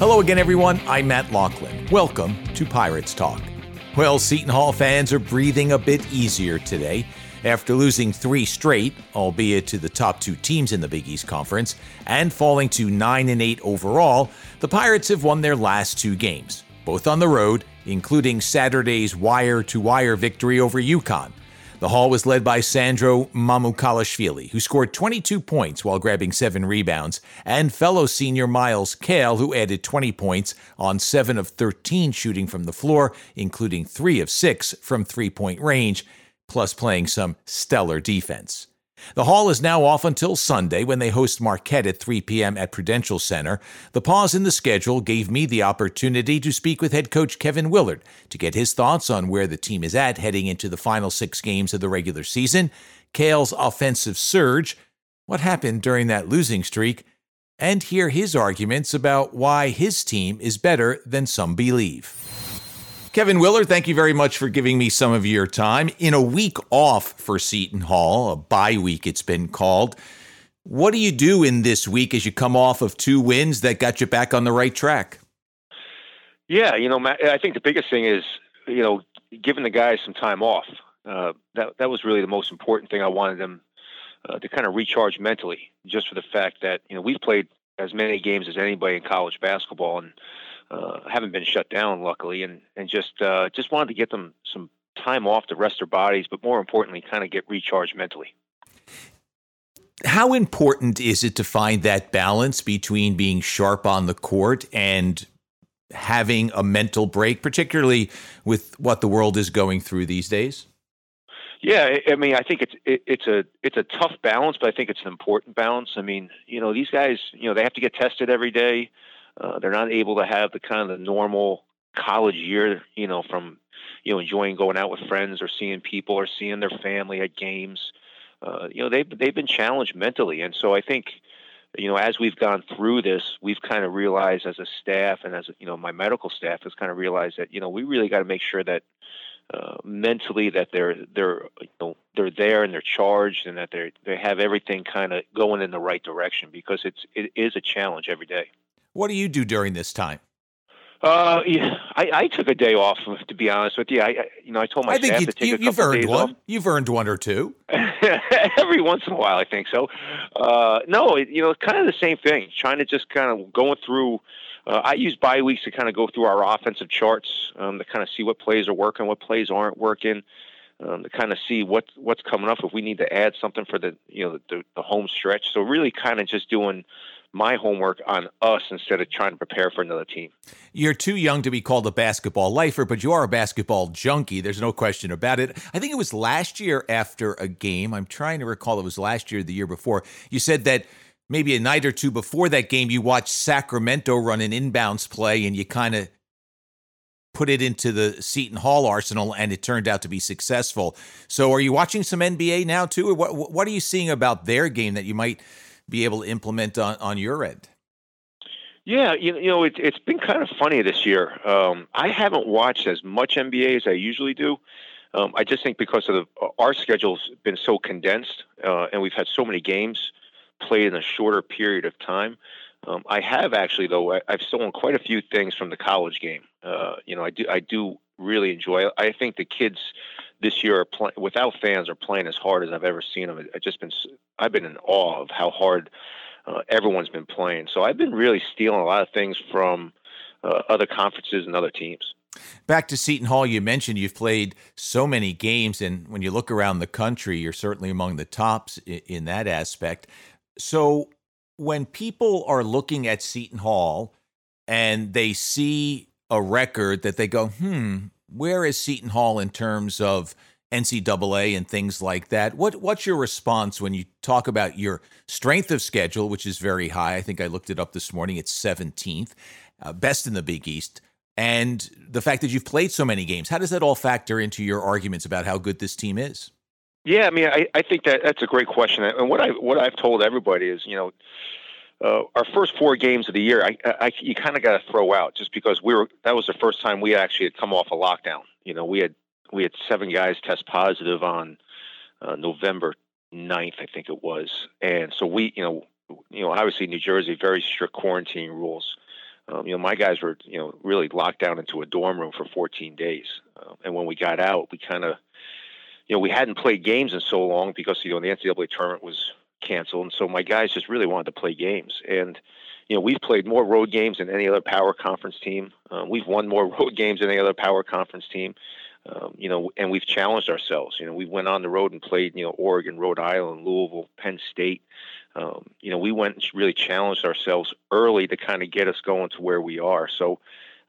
Hello again, everyone. I'm Matt Loughlin. Welcome to Pirates Talk. Well, Seton Hall fans are breathing a bit easier today. After losing three straight, albeit to the top two teams in the Big East Conference, and falling to 9 and 8 overall, the Pirates have won their last two games, both on the road, including Saturday's wire to wire victory over UConn. The Hall was led by Sandro Mamukelashvili, who scored 22 points while grabbing seven rebounds, and fellow senior Myles Cale, who added 20 points on 7 of 13 shooting from the floor, including 3 of 6 from three point range, plus playing some stellar defense. The Hall is now off until Sunday when they host Marquette at 3 p.m. at Prudential Center. The pause in the schedule gave me the opportunity to speak with head coach Kevin Willard to get his thoughts on where the team is at heading into the final six games of the regular season, Cale's offensive surge, what happened during that losing streak, and hear his arguments about why his team is better than some believe. Kevin Willard, thank you very much for giving me some of your time. In a week off for Seton Hall, a bye week it's been called, what do you do in this week as you come off of two wins that got you back on the right track? Yeah, you know, I think the biggest thing is, you know, giving the guys some time off. Uh, that that was really the most important thing. I wanted them uh, to kind of recharge mentally, just for the fact that you know we've played as many games as anybody in college basketball, and uh, haven't been shut down, luckily, and and just uh, just wanted to get them some time off to rest their bodies, but more importantly, kind of get recharged mentally. How important is it to find that balance between being sharp on the court and having a mental break, particularly with what the world is going through these days? Yeah, I mean, I think it's it, it's a it's a tough balance, but I think it's an important balance. I mean, you know, these guys, you know, they have to get tested every day. Uh, they're not able to have the kind of the normal college year, you know, from you know enjoying going out with friends or seeing people or seeing their family at games. Uh, you know, they've they've been challenged mentally, and so I think, you know, as we've gone through this, we've kind of realized as a staff and as you know, my medical staff has kind of realized that you know we really got to make sure that uh, mentally that they're they're you know they're there and they're charged and that they they have everything kind of going in the right direction because it's it is a challenge every day. What do you do during this time? Uh, yeah, I, I took a day off. To be honest with you, I, I you know I told my I think staff you, to take you, a couple you've earned days one. off. You've earned one or two. Every once in a while, I think so. Uh, no, it, you know, kind of the same thing. Trying to just kind of going through. Uh, I use bye weeks to kind of go through our offensive charts um, to kind of see what plays are working, what plays aren't working, um, to kind of see what what's coming up if we need to add something for the you know the, the home stretch. So really, kind of just doing my homework on us instead of trying to prepare for another team. You're too young to be called a basketball lifer, but you are a basketball junkie. There's no question about it. I think it was last year after a game. I'm trying to recall it was last year, the year before. You said that maybe a night or two before that game, you watched Sacramento run an inbounds play and you kind of put it into the Seton Hall arsenal, and it turned out to be successful. So, are you watching some NBA now too? Or what What are you seeing about their game that you might be able to implement on, on your end? Yeah, you, you know, it, it's been kind of funny this year. Um, I haven't watched as much NBA as I usually do. Um, I just think because of the, our schedule's been so condensed, uh, and we've had so many games played in a shorter period of time. Um, I have actually, though, I, have stolen quite a few things from the college game. Uh, you know, I do, I do really enjoy it. I think the kids this year, play, without fans, are playing as hard as I've ever seen them. I've just been, I've been in awe of how hard uh, everyone's been playing. So I've been really stealing a lot of things from uh, other conferences and other teams. Back to Seton Hall, you mentioned you've played so many games, and when you look around the country, you're certainly among the tops in, in that aspect. So, when people are looking at Seton Hall and they see a record that they go, hmm, where is Seton Hall in terms of NCAA and things like that? What what's your response when you talk about your strength of schedule, which is very high? I think I looked it up this morning. It's 17th, uh, best in the Big East, and the fact that you've played so many games. How does that all factor into your arguments about how good this team is? Yeah, I mean, I, I think that that's a great question, and what I what I've told everybody is, you know, uh, our first four games of the year, I, I you kind of got to throw out just because we were that was the first time we actually had come off a lockdown. You know, we had we had seven guys test positive on uh, November 9th, I think it was, and so we, you know, you know, obviously New Jersey very strict quarantine rules. Um, you know, my guys were you know really locked down into a dorm room for 14 days, uh, and when we got out, we kind of you know we hadn't played games in so long because you know the NCAA tournament was canceled, and so my guys just really wanted to play games and you know, we've played more road games than any other power conference team. Um, we've won more road games than any other power conference team. Um, you know, and we've challenged ourselves. You know, we went on the road and played, you know, Oregon, Rhode Island, Louisville, Penn State. Um, you know, we went and really challenged ourselves early to kind of get us going to where we are. So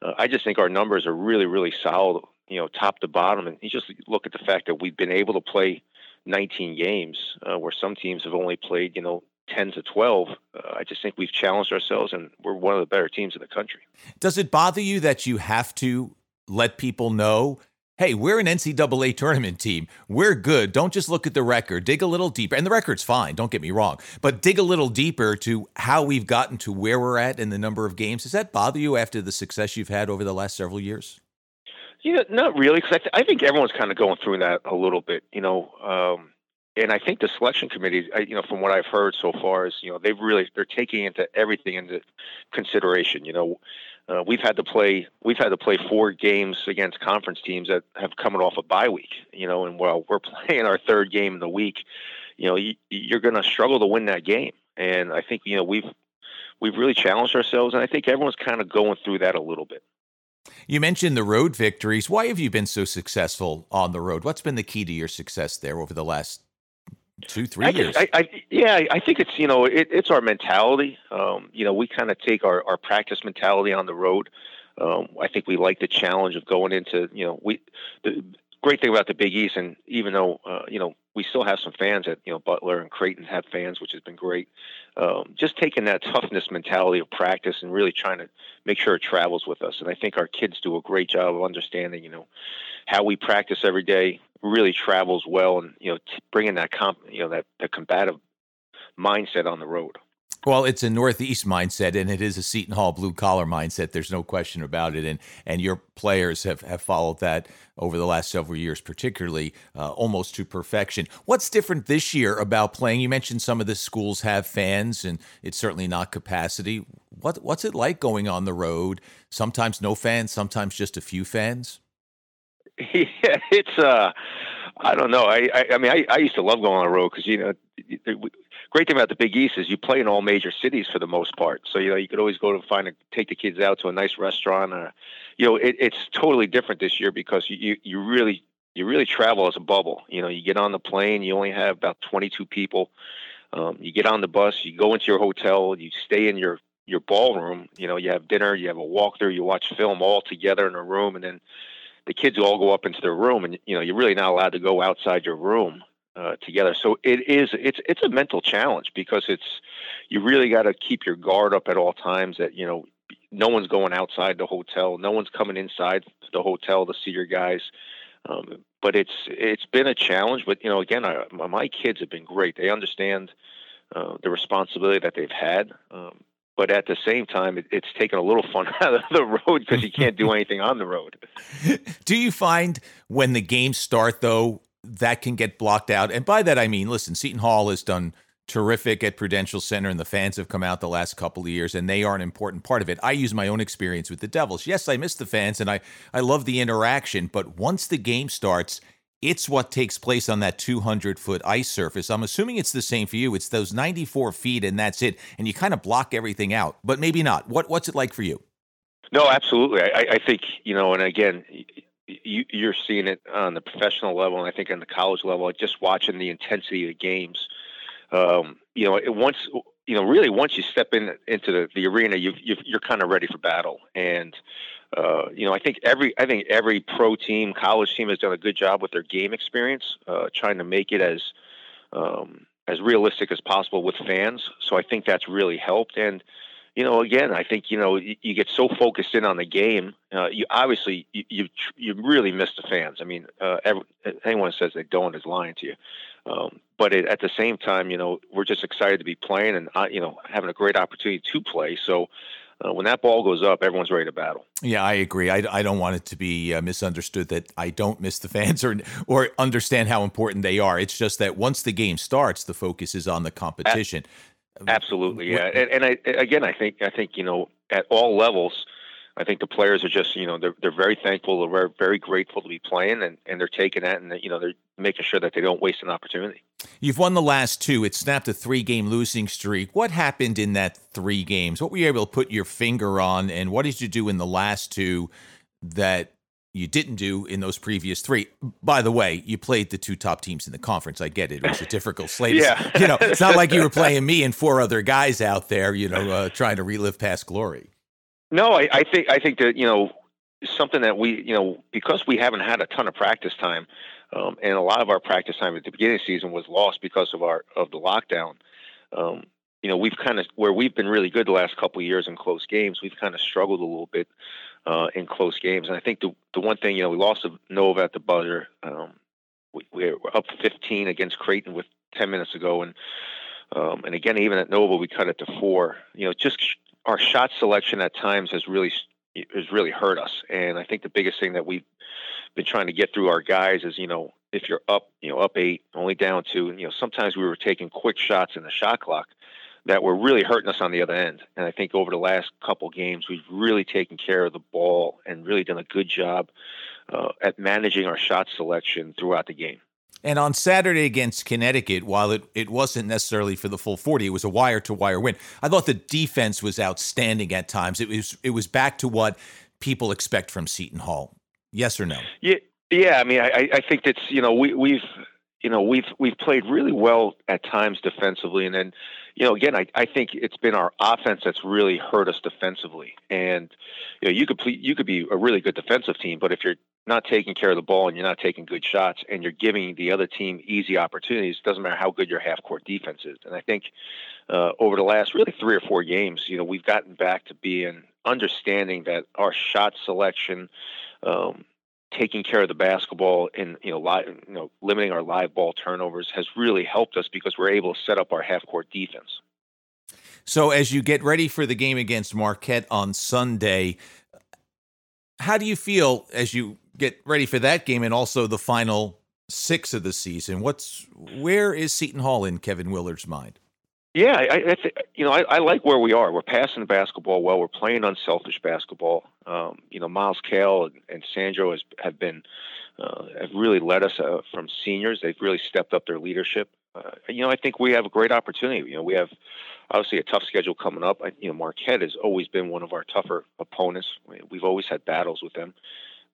uh, I just think our numbers are really, really solid, you know, top to bottom. And you just look at the fact that we've been able to play 19 games uh, where some teams have only played, you know, 10 to 12, uh, I just think we've challenged ourselves and we're one of the better teams in the country. Does it bother you that you have to let people know, hey, we're an NCAA tournament team. We're good. Don't just look at the record. Dig a little deeper. And the record's fine, don't get me wrong, but dig a little deeper to how we've gotten to where we're at in the number of games. Does that bother you after the success you've had over the last several years? Yeah, not really, because I, th- I, think everyone's kind of going through that a little bit. You know, um, and I think the selection committee, you know, from what I've heard so far, is you know they've really they're taking into everything into consideration. You know, uh, we've had to play we've had to play four games against conference teams that have coming off a bye week. You know, and while we're playing our third game in the week, you know, you, you're going to struggle to win that game. And I think you know we've we've really challenged ourselves, and I think everyone's kind of going through that a little bit. You mentioned the road victories. Why have you been so successful on the road? What's been the key to your success there over the last two, three I years. I, I, yeah, I think it's you know it, it's our mentality. Um, you know, we kind of take our, our practice mentality on the road. Um, I think we like the challenge of going into you know we the great thing about the Big East, and even though uh, you know we still have some fans at you know Butler and Creighton have fans, which has been great. Um, just taking that toughness mentality of practice and really trying to make sure it travels with us. And I think our kids do a great job of understanding, you know, how we practice every day really travels well, and you know, t- bringing that comp, you know, that the combative mindset on the road. Well, it's a Northeast mindset, and it is a Seton Hall blue collar mindset. There's no question about it, and and your players have, have followed that over the last several years, particularly uh, almost to perfection. What's different this year about playing? You mentioned some of the schools have fans, and it's certainly not capacity. What what's it like going on the road? Sometimes no fans, sometimes just a few fans. Yeah, it's uh, I don't know. I I, I mean, I, I used to love going on the road because you know great thing about the Big East is you play in all major cities for the most part. So you know you could always go to find a, take the kids out to a nice restaurant. Or, you know, it, it's totally different this year because you you really you really travel as a bubble. You know, you get on the plane, you only have about 22 people. Um, you get on the bus, you go into your hotel, you stay in your your ballroom. You know, you have dinner, you have a walkthrough, you watch film all together in a room, and then the kids all go up into their room, and you know, you're really not allowed to go outside your room uh, together. So it is it's it's a mental challenge because it's you really got to keep your guard up at all times. That you know no one's going outside the hotel, no one's coming inside the hotel to see your guys. Um, but it's it's been a challenge. But you know, again, I, my kids have been great. They understand uh, the responsibility that they've had. Um, but at the same time, it, it's taken a little fun out of the road because you can't do anything on the road. Do you find when the games start, though, that can get blocked out. And by that, I mean, listen, Seton Hall has done terrific at Prudential Center, and the fans have come out the last couple of years, and they are an important part of it. I use my own experience with the Devils. Yes, I miss the fans, and I, I love the interaction, but once the game starts, it's what takes place on that 200 foot ice surface. I'm assuming it's the same for you. It's those 94 feet, and that's it. And you kind of block everything out, but maybe not. What, what's it like for you? No, absolutely. I, I think, you know, and again, you, you're seeing it on the professional level, and I think on the college level, just watching the intensity of the games. Um, you know, once you know, really, once you step in into the, the arena, you, you you're kind of ready for battle. And uh, you know, I think every I think every pro team, college team, has done a good job with their game experience, uh, trying to make it as um, as realistic as possible with fans. So I think that's really helped. And you know, again, I think you know you, you get so focused in on the game. Uh, you obviously you, you, you really miss the fans. I mean, uh, every, anyone says they don't is lying to you. Um, but it, at the same time, you know, we're just excited to be playing and uh, you know having a great opportunity to play. So. Uh, when that ball goes up, everyone's ready to battle. Yeah, I agree. I, I don't want it to be uh, misunderstood that I don't miss the fans or or understand how important they are. It's just that once the game starts, the focus is on the competition. Absolutely, yeah. And, and I, again, I think I think you know at all levels, I think the players are just you know they're they're very thankful, they're very very grateful to be playing, and, and they're taking that, and you know they're making sure that they don't waste an opportunity. You've won the last two. It snapped a three game losing streak. What happened in that three games? What were you able to put your finger on, and what did you do in the last two that you didn't do in those previous three. By the way, you played the two top teams in the conference. I get it; it was a difficult slate. yeah, you know, it's not like you were playing me and four other guys out there, you know, uh, trying to relive past glory. No, I, I think I think that you know something that we you know because we haven't had a ton of practice time, um, and a lot of our practice time at the beginning of the season was lost because of our of the lockdown. Um, you know, we've kind of where we've been really good the last couple of years in close games. We've kind of struggled a little bit uh, in close games. And I think the the one thing you know we lost Nova at the buzzer. Um, we, we're up 15 against Creighton with 10 minutes ago, and um, and again even at Nova we cut it to four. You know, just our shot selection at times has really has really hurt us. And I think the biggest thing that we've been trying to get through our guys is you know if you're up you know up eight only down two, you know sometimes we were taking quick shots in the shot clock that were really hurting us on the other end. And I think over the last couple games, we've really taken care of the ball and really done a good job uh, at managing our shot selection throughout the game. And on Saturday against Connecticut, while it, it wasn't necessarily for the full 40, it was a wire to wire win. I thought the defense was outstanding at times. It was it was back to what people expect from Seton Hall. Yes or no? Yeah, yeah. I mean, I, I think that's you know we we've you know we've we've played really well at times defensively, and then you know, again, I, I think it's been our offense that's really hurt us defensively. And you know, you could you could be a really good defensive team, but if you're not taking care of the ball and you're not taking good shots and you're giving the other team easy opportunities, doesn't matter how good your half court defense is. And I think uh, over the last really three or four games, you know, we've gotten back to being understanding that our shot selection. Um, taking care of the basketball and you know, live, you know, limiting our live ball turnovers has really helped us because we're able to set up our half court defense. So as you get ready for the game against Marquette on Sunday, how do you feel as you get ready for that game and also the final six of the season? What's where is Seton Hall in Kevin Willard's mind? Yeah, I, I you know I, I, like where we are. We're passing the basketball well. We're playing unselfish basketball. Um, you know, Myles Cale and, and Sandro has have been uh, have really led us uh, from seniors. They've really stepped up their leadership. Uh, you know, I think we have a great opportunity. You know, we have obviously a tough schedule coming up. I, you know, Marquette has always been one of our tougher opponents. We've always had battles with them.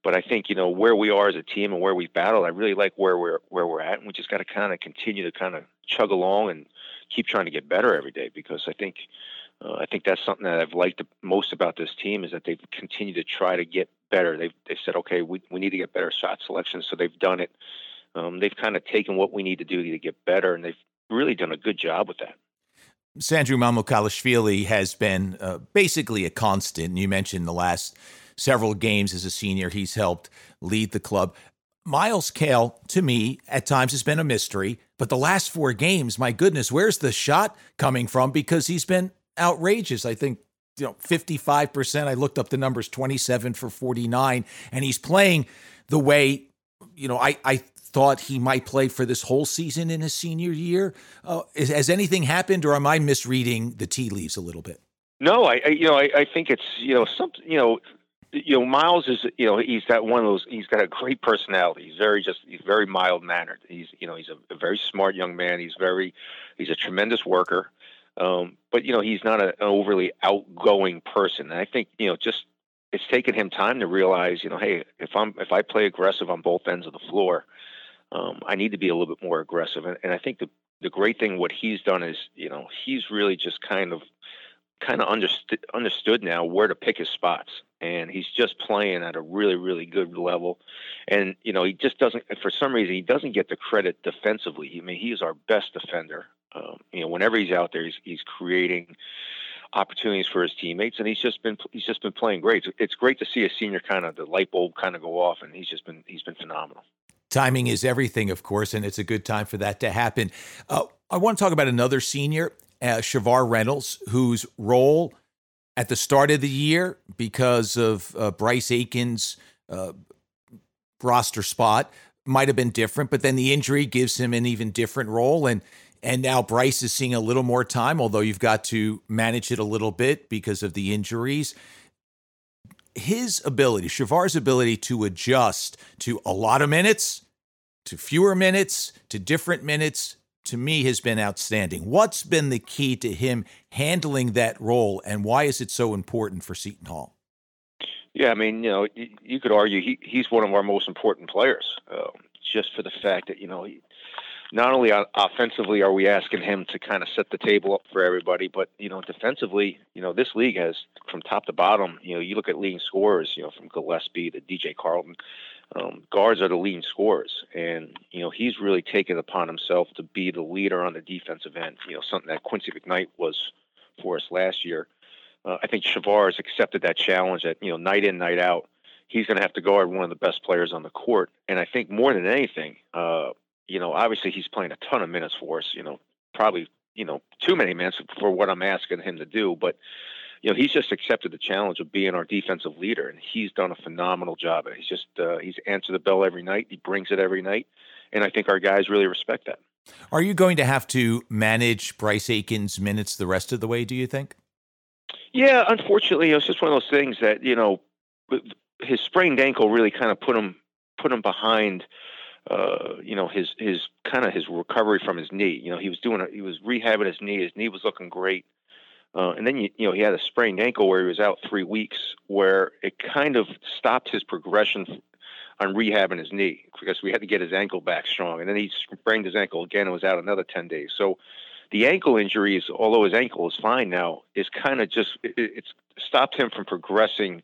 But I think you know where we are as a team and where we've battled. I really like where we're where we're at, and we just got to kind of continue to kind of chug along and keep trying to get better every day because I think uh, I think that's something that I've liked most about this team is that they've continued to try to get better. They've they've said, okay, we we need to get better shot selection, so they've done it. Um, they've kind of taken what we need to do to get better, and they've really done a good job with that. Sandro Mamukelashvili has been uh, basically a constant. You mentioned the last several games as a senior, he's helped lead the club. Myles Cale, to me, at times has been a mystery, but the last four games, my goodness, where's the shot coming from? Because he's been outrageous. I think, you know, 55%. I looked up the numbers 27 for 49, and he's playing the way, you know, I, I thought he might play for this whole season in his senior year. Uh, is, has anything happened, or am I misreading the tea leaves a little bit? No, I, I you know I, I think it's you know something you know you know, Myles is, you know, he's got one of those. He's got a great personality. He's very just, he's very mild mannered. He's, you know, he's a, a, very smart young man. He's very, he's a tremendous worker. Um, but you know, he's not a, an overly outgoing person. And I think, you know, just it's taken him time to realize, you know, hey, if I'm if I play aggressive on both ends of the floor, um, I need to be a little bit more aggressive. And, and I think the the great thing what he's done is, you know, he's really just kind of kind of understood understood now where to pick his spots. And he's just playing at a really really good level. And you know he just doesn't for some reason he doesn't get the credit defensively. I mean he is our best defender. Um, you know whenever he's out there he's, he's creating opportunities for his teammates. And he's just been he's just been playing great. It's great to see a senior kind of the light bulb kind of go off. And he's just been he's been phenomenal. Timing is everything of course. And it's a good time for that to happen. Uh, i want to talk about another senior uh, Shavar Reynolds, whose role at the start of the year, because of uh, Bryce Aiken's uh, roster spot, might have been different, but then the injury gives him an even different role. And And now Bryce is seeing a little more time, although you've got to manage it a little bit because of the injuries. His ability, Shavar's ability to adjust to a lot of minutes, to fewer minutes, to different minutes, to me has been outstanding. What's been the key to him handling that role, and why is it so important for Seton Hall? Yeah, I mean, you know, you, could argue he, he's one of our most important players, um, just for the fact that you know, he, not only offensively are we asking him to kind of set the table up for everybody, but you know, defensively, you know, this league has from top to bottom. You know, you look at leading scorers, you know, from Gillespie to DJ Carton um, guards are the leading scorers, and you know he's really taken upon himself to be the leader on the defensive end. You know something that Quincy McKnight was for us last year. Uh, I think Shavar has accepted that challenge. That you know night in night out, he's going to have to guard one of the best players on the court. And I think more than anything, uh, you know, obviously he's playing a ton of minutes for us. You know, probably you know too many minutes for what I'm asking him to do, but you know, he's just accepted the challenge of being our defensive leader, and he's done a phenomenal job. He's just uh, he's answered the bell every night. He brings it every night, and I think our guys really respect that. Are you going to have to manage Bryce Aiken's minutes the rest of the way? Do you think? Yeah, unfortunately, it's just one of those things that you know, his sprained ankle really kind of put him put him behind. Uh, you know his his kind of his recovery from his knee. You know he was doing a, he was rehabbing his knee. His knee was looking great. Uh, and then you, you know he had a sprained ankle where he was out three weeks, where it kind of stopped his progression on rehabbing his knee because we had to get his ankle back strong. And then he sprained his ankle again and was out another ten days. So the ankle injuries, although his ankle is fine now, is kind of just it, it's stopped him from progressing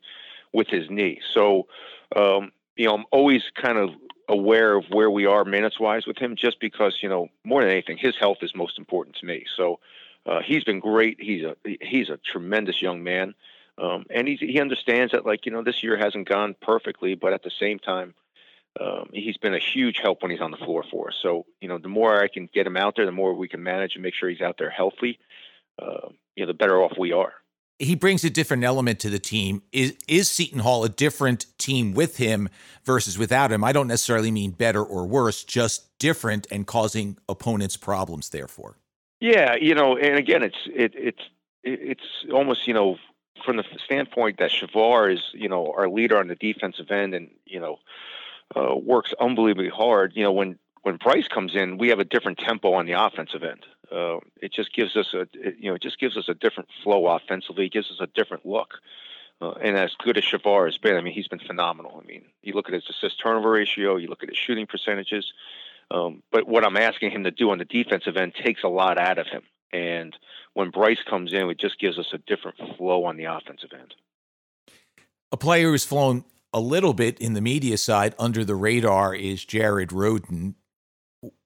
with his knee. So um, you know I'm always kind of aware of where we are minutes wise with him, just because you know more than anything, his health is most important to me. So uh, he's been great. He's a he's a tremendous young man, um, and he he understands that like you know this year hasn't gone perfectly, but at the same time, um, he's been a huge help when he's on the floor for us. So you know the more I can get him out there, the more we can manage and make sure he's out there healthy. Uh, you know the better off we are. He brings a different element to the team. Is is Seton Hall a different team with him versus without him? I don't necessarily mean better or worse, just different and causing opponents problems. Therefore. Yeah, you know, and again, it's it, it's it's almost you know from the standpoint that Shavar is you know our leader on the defensive end, and you know uh, works unbelievably hard. You know, when when Bryce comes in, we have a different tempo on the offensive end. Uh, it just gives us a it, you know it just gives us a different flow offensively. It gives us a different look. Uh, and as good as Shavar has been, I mean, he's been phenomenal. I mean, you look at his assist turnover ratio, you look at his shooting percentages. Um, but what I'm asking him to do on the defensive end takes a lot out of him. And when Bryce comes in, it just gives us a different flow on the offensive end. A player who's flown a little bit in the media side under the radar is Jared Rhoden.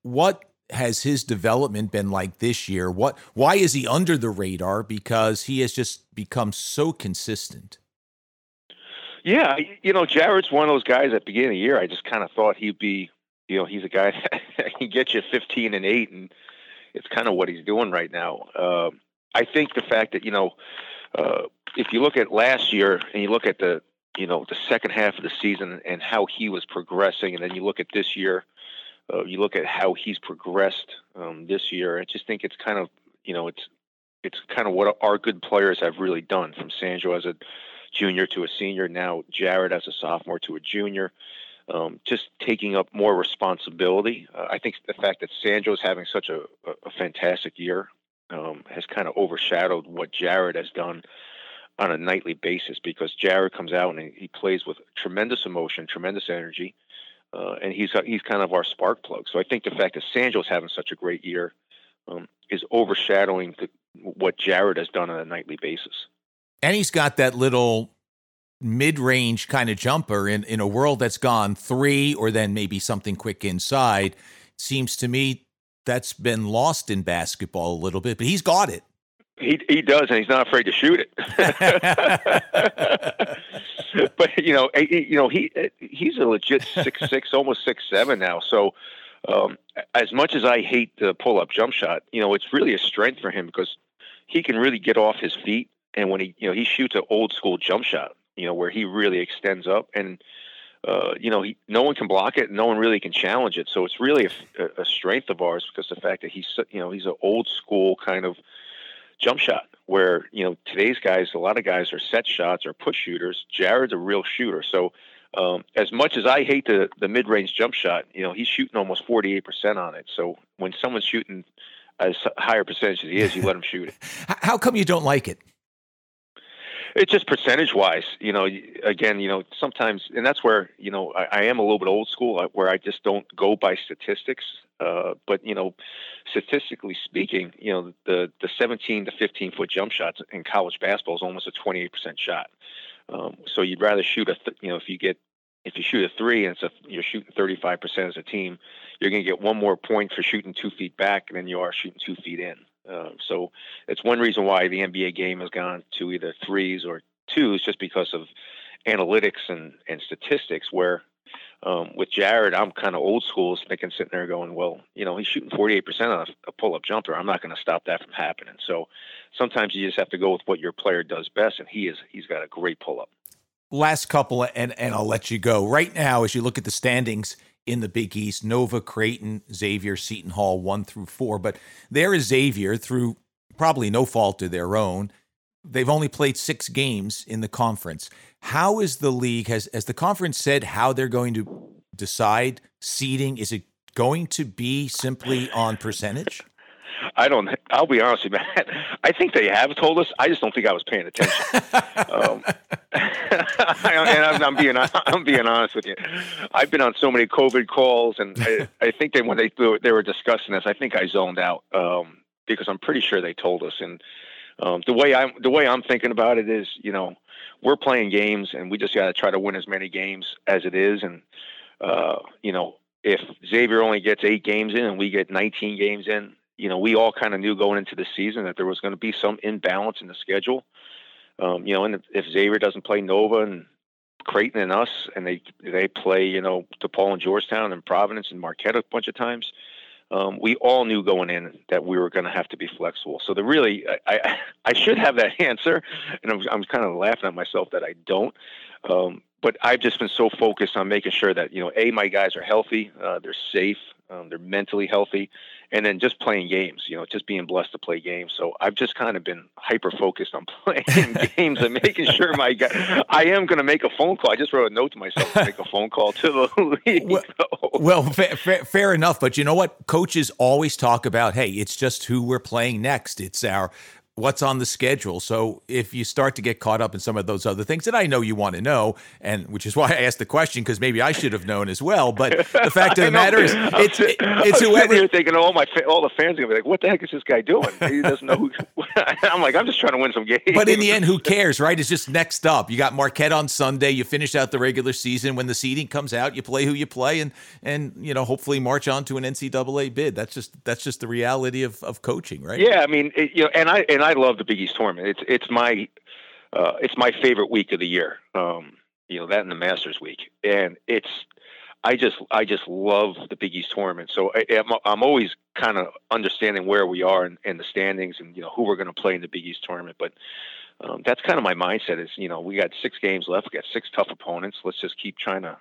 What has his development been like this year? What why is he under the radar? Because he has just become so consistent. Yeah, you know, Jared's one of those guys at the beginning of the year. I just kind of thought he'd be you know, he's a guy that can get you 15 and eight, and it's kind of what he's doing right now. Uh, I think the fact that you know, uh, if you look at last year and you look at the you know the second half of the season and how he was progressing, and then you look at this year, uh, you look at how he's progressed um, this year. I just think it's kind of you know it's it's kind of what our good players have really done from Sandro as a junior to a senior, now Jared as a sophomore to a junior um, just taking up more responsibility. Uh, I think the fact that Sandro is having such a, a fantastic year um, has kind of overshadowed what Jared has done on a nightly basis because Jared comes out and he plays with tremendous emotion, tremendous energy, uh, and he's he's kind of our spark plug. So I think the fact that Sandro's having such a great year um, is overshadowing the, what Jared has done on a nightly basis. And he's got that little mid-range kind of jumper in, in a world that's gone three or then maybe something quick inside seems to me that's been lost in basketball a little bit but he's got it. He he does and he's not afraid to shoot it. But you know you know he he's a legit six six almost six seven now so um, as much as I hate the pull up jump shot you know it's really a strength for him because he can really get off his feet and when he you know he shoots an old school jump shot you know, where he really extends up. And uh, you know, he, no one can block it, no one really can challenge it. So it's really a, a strength of ours because the fact that he's, you know, he's an old school kind of jump shot. Where you know today's guys, a lot of guys are set shots or push shooters. Jared's a real shooter. So um, as much as I hate the the mid range jump shot, you know, he's shooting almost forty eight percent on it. So when someone's shooting as higher percentage as he is, you let him shoot it. How come you don't like it? It's just percentage wise, you know. Again, you know, sometimes, and that's where you know I, I am a little bit old school, uh, where I just don't go by statistics. Uh, but you know, statistically speaking, you know, the the 17 to 15 foot jump shots in college basketball is almost a 28 percent shot. Um, so you'd rather shoot a, th- you know, if you get if you shoot a three and it's a, you're shooting 35 percent as a team, you're going to get one more point for shooting two feet back than you are shooting two feet in. Uh, so it's one reason why the NBA game has gone to either threes or twos, just because of analytics and, and statistics. Where um, with Jared, I'm kind of old school, thinking sitting there going, well, you know, he's shooting 48% on a, a pull up jumper. I'm not going to stop that from happening. So sometimes you just have to go with what your player does best, and he is he's got a great pull up. Last couple, and and I'll let you go. Right now, as you look at the standings in the Big East Nova, Creighton, Xavier, Seton Hall, one through four. But there is Xavier through probably no fault of their own. They've only played six games in the conference. How is the league, has, has the conference said how they're going to decide seeding? Is it going to be simply on percentage? I don't. I'll be honest with you, Matt. I think they have told us. I just don't think I was paying attention. um, and I'm, I'm, being I'm being honest with you. I've been on so many COVID calls, and I, I think that when they they were discussing this, I think I zoned out um, because I'm pretty sure they told us. And um, the way I'm the way I'm thinking about it is, you know, we're playing games, and we just got to try to win as many games as it is, and uh, you know. If Xavier only gets eight games in and we get 19 games in, you know, we all kind of knew going into the season that there was going to be some imbalance in the schedule. Um, you know, and if Xavier doesn't play Nova and Creighton and us, and they they play, you know, DePaul and Georgetown and Providence and Marquette a bunch of times, um, we all knew going in that we were going to have to be flexible. So the really, I, I, I should have that answer, and I'm, I'm kind of laughing at myself that I don't. Um, but I've just been so focused on making sure that you know, a my guys are healthy, uh, they're safe, um, they're mentally healthy, and then just playing games. You know, just being blessed to play games. So I've just kind of been hyper focused on playing games and making sure my guy. I am going to make a phone call. I just wrote a note to myself to make a phone call to the league. Well, well fa- fa- fair enough. But you know what? Coaches always talk about, hey, it's just who we're playing next. It's our what's on the schedule. So if you start to get caught up in some of those other things that I know you want to know, and which is why I asked the question because maybe I should have known as well. But the fact of the matter is, it's it, it's whoever you're thinking. All my all the fans are gonna be like, "What the heck is this guy doing? He doesn't know who." I'm like, I'm just trying to win some games. But in the end, who cares, right? It's just next up. You got Marquette on Sunday. You finish out the regular season. When the seeding comes out, you play who you play, and and you know hopefully march on to an NCAA bid. That's just that's just the reality of of coaching, right? Yeah, I mean, it, you know, and I and I love the Big East tournament. It's it's my uh, it's my favorite week of the year. Um, you know that and the Masters week, and it's I just I just love the Big East tournament. So I, am I'm, I'm always kind of understanding where we are in, in, the standings and you know who we're going to play in the Big East tournament. But um, that's kind of my mindset. Is you know we got six games left. We got six tough opponents. Let's just keep trying to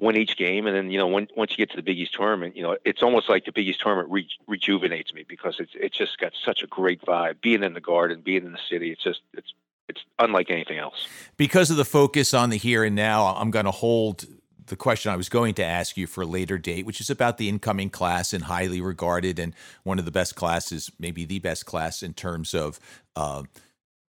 win each game, and then you know when, once you get to the Big East tournament, you know it's almost like the Big East tournament re- rejuvenates me because it's it's just got such a great vibe. Being in the Garden, being in the city, it's just it's it's unlike anything else. Because of the focus on the here and now, I'm going to hold the question I was going to ask you for a later date, which is about the incoming class and highly regarded and one of the best classes, maybe the best class in terms of. Uh,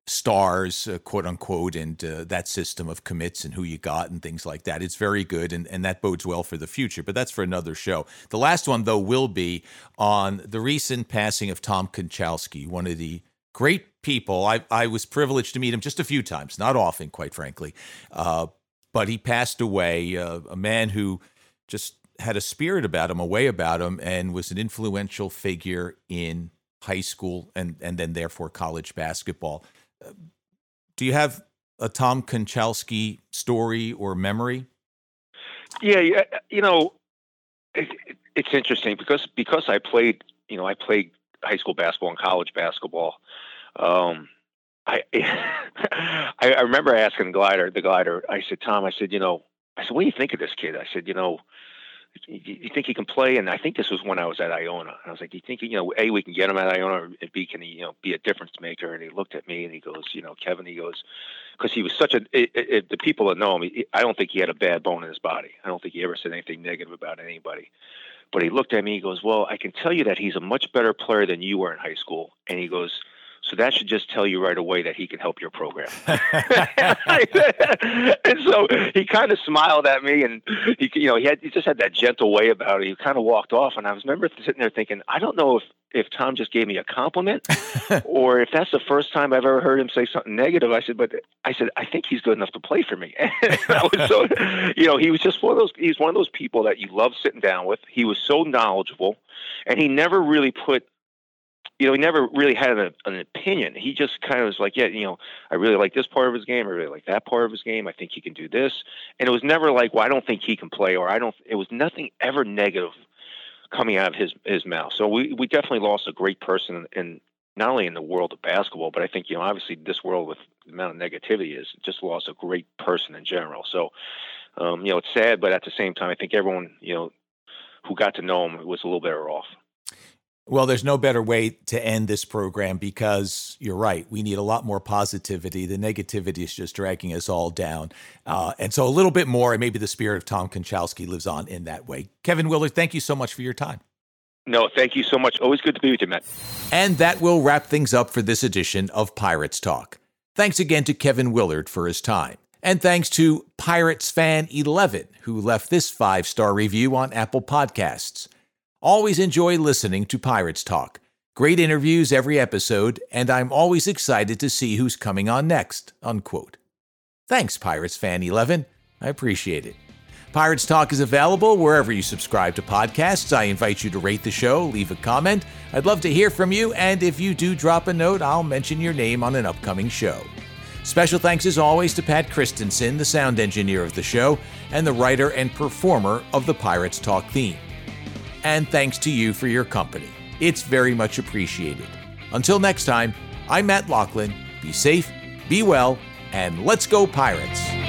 stars, uh, quote unquote, and uh, that system of commits and who you got and things like that. It's very good, and, and that bodes well for the future, but that's for another show. The last one, though, will be on the recent passing of Tom Konchalski, one of the great people. I, I was privileged to meet him just a few times, not often, quite frankly. Uh, but he passed away, uh, a man who just had a spirit about him, a way about him, and was an influential figure in high school and, and then therefore college basketball do you have a Tom Konchalski story or memory? Yeah, you know, it, it's interesting because because I played, you know, I played high school basketball and college basketball. Um, I I remember asking Glider, the Glider. I said, Tom, I said, you know, I said, what do you think of this kid? I said, you know, you think he can play? And I think this was when I was at Iona. And I was like, do you think, you know, A, we can get him at Iona, and B, can he, you know, be a difference maker? And he looked at me and he goes, you know, Kevin, he goes, because he was such a, it, it, the people that know him, I don't think he had a bad bone in his body. I don't think he ever said anything negative about anybody. But he looked at me, he goes, well, I can tell you that he's a much better player than you were in high school. And he goes, so that should just tell you right away that he can help your program. and so he kind of smiled at me, and he, you know, he had he just had that gentle way about it. He kind of walked off, and I was remember sitting there thinking, I don't know if if Tom just gave me a compliment or if that's the first time I've ever heard him say something negative. I said, but I said, I think he's good enough to play for me. I was so, you know, he was just one of those, he's one of those people that you love sitting down with. He was so knowledgeable and he never really put you know, he never really had an, opinion. He just kind of was like, yeah, you know, I really like this part of his game. I really like that part of his game. I think he can do this. And it was never like, well, I don't think he can play, or I don't. It was nothing ever negative coming out of his his mouth. So we we definitely lost a great person in not only in the world of basketball, but I think you know, obviously, this world with the amount of negativity is just lost a great person in general. So, um, you know, it's sad, but at the same time, I think everyone, you know, who got to know him was a little better off. Well, there's no better way to end this program because you're right. We need a lot more positivity. The negativity is just dragging us all down. Uh, and so a little bit more, and maybe the spirit of Tom Konchalski lives on in that way. Kevin Willard, thank you so much for your time. No, thank you so much. Always good to be with you, Matt. And that will wrap things up for this edition of Pirates Talk. Thanks again to Kevin Willard for his time. And thanks to Pirates Fan 11, who left this five star review on Apple Podcasts. Always enjoy listening to Pirates Talk. Great interviews every episode, and I'm always excited to see who's coming on next. Unquote. Thanks, Pirates Fan 11. I appreciate it. Pirates Talk is available wherever you subscribe to podcasts. I invite you to rate the show, leave a comment. I'd love to hear from you, and if you do drop a note, I'll mention your name on an upcoming show. Special thanks as always to Pat Christensen, the sound engineer of the show, and the writer and performer of the Pirates Talk theme and thanks to you for your company. It's very much appreciated. Until next time, I'm Matt Loughlin. Be safe, be well, and let's go, Pirates!